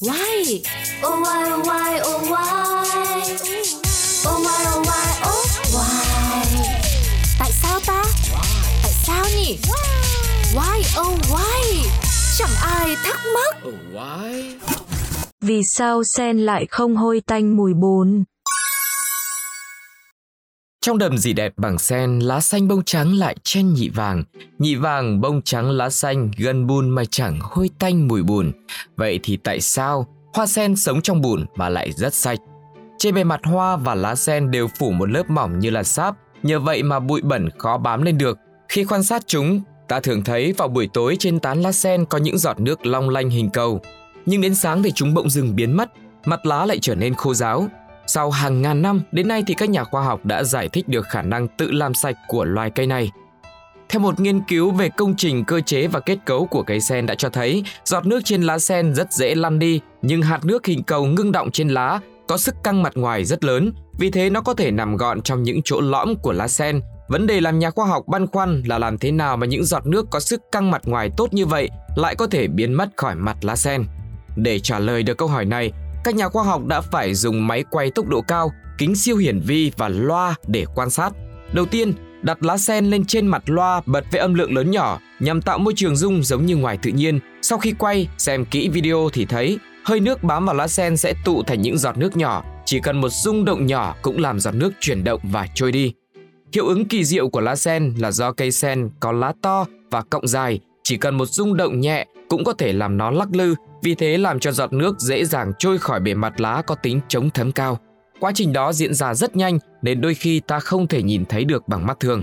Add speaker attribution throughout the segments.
Speaker 1: Why?
Speaker 2: Oh why oh why oh why Oh why oh why oh why
Speaker 1: Tại sao ta? Tại sao nhỉ? Why oh why? Chẳng ai thắc mắc.
Speaker 3: Oh, why?
Speaker 4: Vì sao sen lại không hôi tanh mùi bùn?
Speaker 3: Trong đầm gì đẹp bằng sen, lá xanh bông trắng lại chen nhị vàng. Nhị vàng, bông trắng, lá xanh, gần bùn mà chẳng hôi tanh mùi bùn. Vậy thì tại sao hoa sen sống trong bùn mà lại rất sạch? Trên bề mặt hoa và lá sen đều phủ một lớp mỏng như là sáp, nhờ vậy mà bụi bẩn khó bám lên được. Khi quan sát chúng, ta thường thấy vào buổi tối trên tán lá sen có những giọt nước long lanh hình cầu. Nhưng đến sáng thì chúng bỗng dừng biến mất, mặt lá lại trở nên khô ráo, sau hàng ngàn năm, đến nay thì các nhà khoa học đã giải thích được khả năng tự làm sạch của loài cây này. Theo một nghiên cứu về công trình cơ chế và kết cấu của cây sen đã cho thấy, giọt nước trên lá sen rất dễ lăn đi, nhưng hạt nước hình cầu ngưng động trên lá có sức căng mặt ngoài rất lớn, vì thế nó có thể nằm gọn trong những chỗ lõm của lá sen. Vấn đề làm nhà khoa học băn khoăn là làm thế nào mà những giọt nước có sức căng mặt ngoài tốt như vậy lại có thể biến mất khỏi mặt lá sen. Để trả lời được câu hỏi này, các nhà khoa học đã phải dùng máy quay tốc độ cao, kính siêu hiển vi và loa để quan sát. Đầu tiên, đặt lá sen lên trên mặt loa bật với âm lượng lớn nhỏ nhằm tạo môi trường rung giống như ngoài tự nhiên. Sau khi quay, xem kỹ video thì thấy hơi nước bám vào lá sen sẽ tụ thành những giọt nước nhỏ, chỉ cần một rung động nhỏ cũng làm giọt nước chuyển động và trôi đi. Hiệu ứng kỳ diệu của lá sen là do cây sen có lá to và cọng dài, chỉ cần một rung động nhẹ cũng có thể làm nó lắc lư vì thế làm cho giọt nước dễ dàng trôi khỏi bề mặt lá có tính chống thấm cao. Quá trình đó diễn ra rất nhanh nên đôi khi ta không thể nhìn thấy được bằng mắt thường.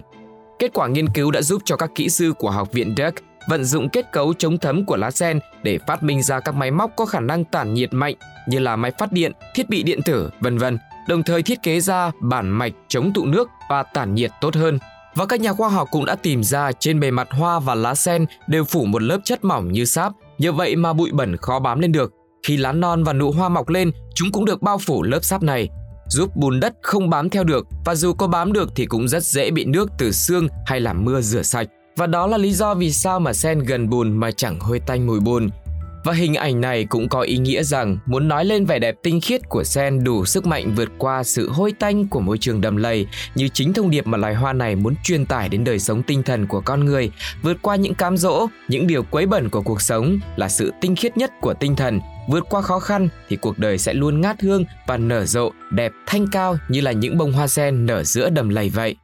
Speaker 3: Kết quả nghiên cứu đã giúp cho các kỹ sư của Học viện Duke vận dụng kết cấu chống thấm của lá sen để phát minh ra các máy móc có khả năng tản nhiệt mạnh như là máy phát điện, thiết bị điện tử, vân vân, đồng thời thiết kế ra bản mạch chống tụ nước và tản nhiệt tốt hơn. Và các nhà khoa học cũng đã tìm ra trên bề mặt hoa và lá sen đều phủ một lớp chất mỏng như sáp Nhờ vậy mà bụi bẩn khó bám lên được. Khi lá non và nụ hoa mọc lên, chúng cũng được bao phủ lớp sáp này, giúp bùn đất không bám theo được và dù có bám được thì cũng rất dễ bị nước từ xương hay là mưa rửa sạch. Và đó là lý do vì sao mà sen gần bùn mà chẳng hôi tanh mùi bùn. Và hình ảnh này cũng có ý nghĩa rằng muốn nói lên vẻ đẹp tinh khiết của sen đủ sức mạnh vượt qua sự hôi tanh của môi trường đầm lầy như chính thông điệp mà loài hoa này muốn truyền tải đến đời sống tinh thần của con người, vượt qua những cám dỗ, những điều quấy bẩn của cuộc sống là sự tinh khiết nhất của tinh thần. Vượt qua khó khăn thì cuộc đời sẽ luôn ngát hương và nở rộ đẹp thanh cao như là những bông hoa sen nở giữa đầm lầy vậy.